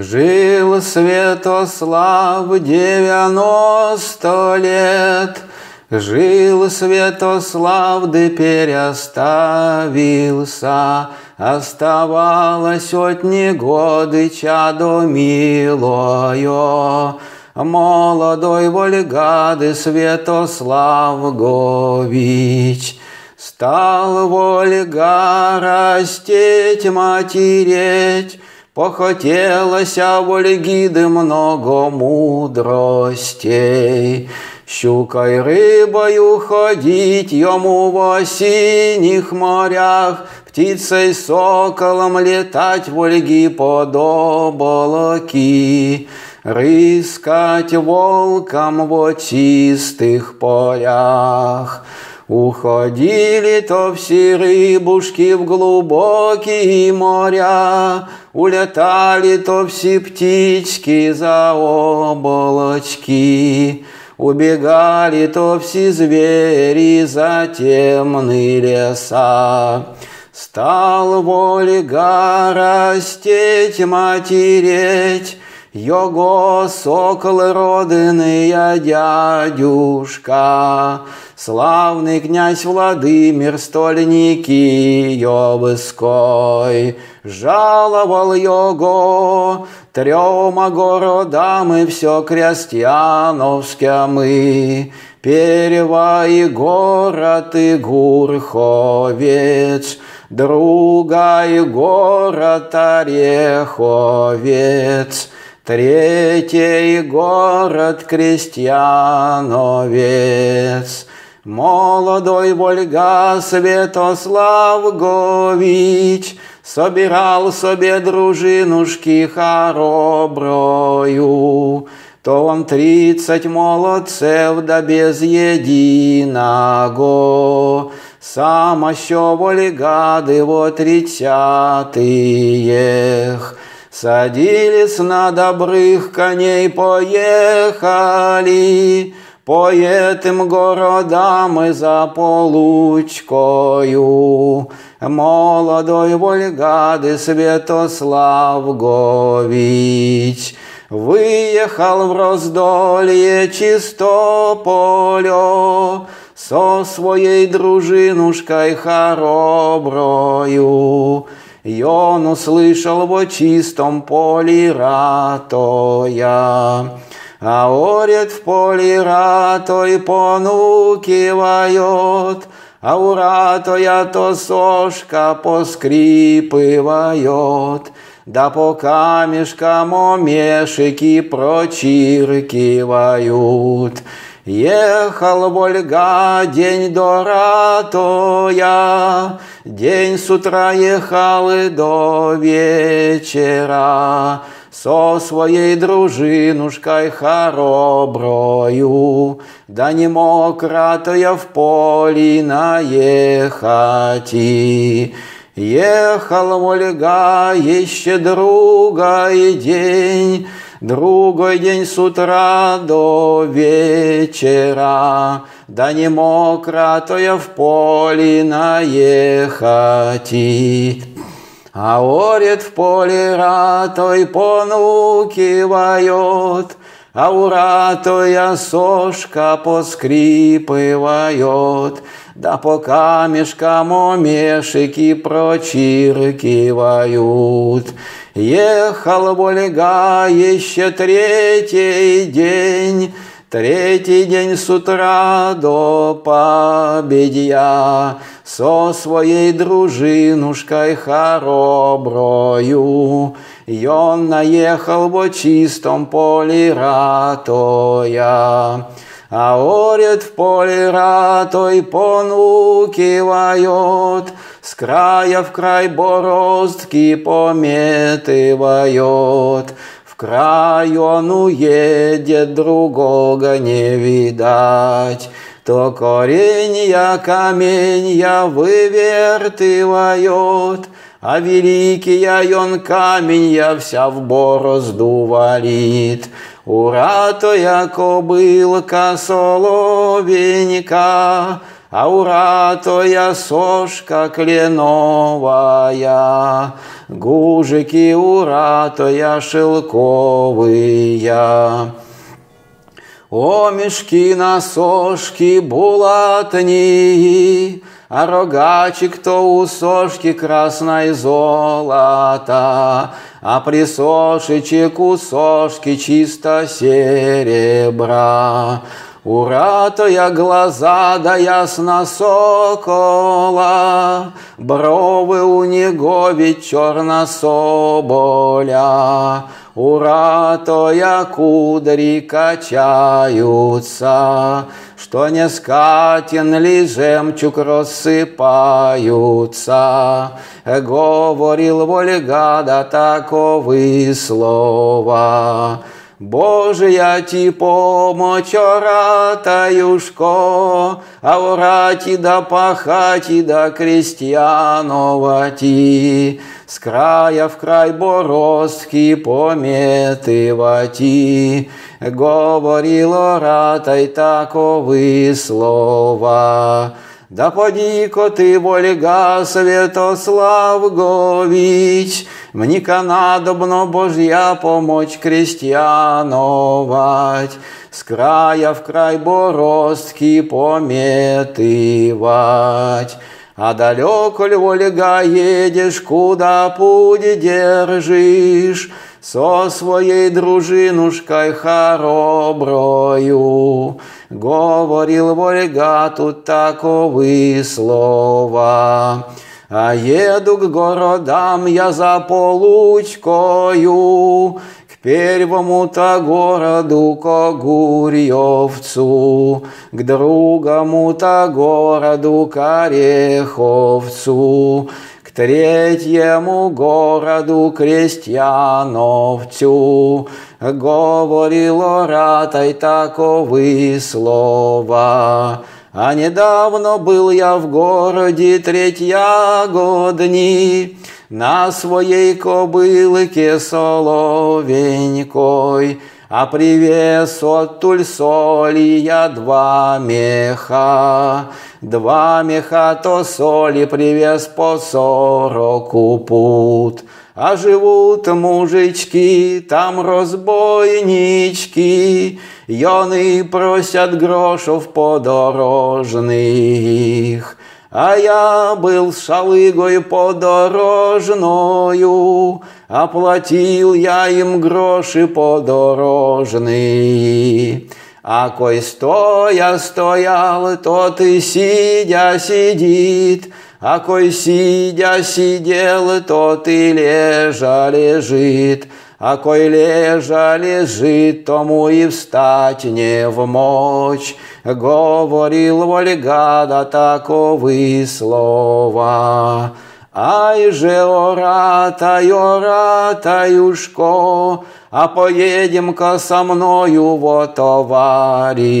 Жил Святослав девяносто лет, Жил Святослав, да переоставился, Оставалось сотни годы чадо милое, Молодой Вольгады Святослав Гович. Стал Вольга растеть, матереть, Похотелося Вольгиды много мудростей. Щукой рыбою ходить ему в осенних морях, Птицей соколом летать в Ольги под облаки, Рыскать волком в чистых полях. Уходили то все рыбушки в глубокие моря, Улетали то все птички за облачки, Убегали то все звери за темные леса. Стал Вольга растеть, матереть, Його сокол родиния дядюшка, Славный князь Владимир, стольники Йобыской, Жаловал его трема городам и все крестьяновскими, Первый город и Гурховец, Другой город Ореховец, Третий город Крестьяновец. Молодой Вольга Святослав Гович Собирал себе дружинушки хороброю, То он тридцать молодцев да без единого. Сам еще Вольгады во тридцатых. Садились на добрых коней, поехали по этим городам и за получкою. Молодой Вольгады Святослав Гович Выехал в раздолье чистополе Со своей дружинушкой хороброю. И он услышал во чистом поле ратоя. А орет в поле ратой понукивает, а у ратоя то сошка поскрипывает, да по камешкам омешики прочиркивают. Ехал Вольга день до ратоя, День с утра ехал и до вечера, Со своей дружинушкой хороброю, Да не мог ратоя в поле наехать. Ехал Вольга еще другой день, Другой день с утра до вечера, Да не мог ратоя в поле наехать. А орет в поле ратой понукивает, А у ратоя сошка поскрипывает, Да по камешкам омешики прочиркивают. Ехал Вольга еще третий день, Третий день с утра до победья. Со своей дружинушкой хороброю. И он наехал во чистом поле ратоя. А орет в поле ратой понукивает, С края в край бороздки пометывает, В край он уедет, другого не видать. То корень я камень я вывертывает, а великий я он камень я вся в борозду валит. Ура, то я кобылка соловенька, а уратоя сошка кленовая, гужики уратоя шелковые. О, мешки на сошки булатни, а рогачик то у сошки красной золото, а присошичек у сошки чисто серебра. Ура, то я глаза да ясно сокола, Бровы у него ведь черно соболя. Ура, то я кудри качаются, Что не скатен ли жемчуг рассыпаются. Говорил Вольга да таковы слова. Божия ти помощь оратаюшко, а орати да пахати да крестьяновати, с края в край борозки пометывати. Говорил оратай таковы слова. Да поди-ка ты, Вольга Святослав Гович, мне надобно Божья помочь крестьяновать, С края в край бороздки пометывать. А далеко ль, Ольга, едешь, куда путь держишь, Со своей дружинушкой хороброю. Говорил Вольга тут таковы слова. А еду к городам я за получкою, К первому-то городу Когурьевцу, К другому-то городу Кореховцу, К третьему городу Крестьяновцу, Говорил оратай таковы слова. А недавно был я в городе третья годни, На своей кобылке соловенькой, А привез от тульсоли я два меха. Два меха то соли привез по сороку пут. А живут мужички, там розбойнички, Йоны просят грошов подорожных. А я был шалыгой подорожною, Оплатил я им гроши подорожные. А кой стоя стоял, тот и сидя сидит, а кой сидя сидел, тот и лежа лежит. А кой лежа лежит, тому и встать не в мочь. Говорил Вольга, да таковы слова. Ай же оратай, оратаюшко, а поедем-ка со мною во товарищах.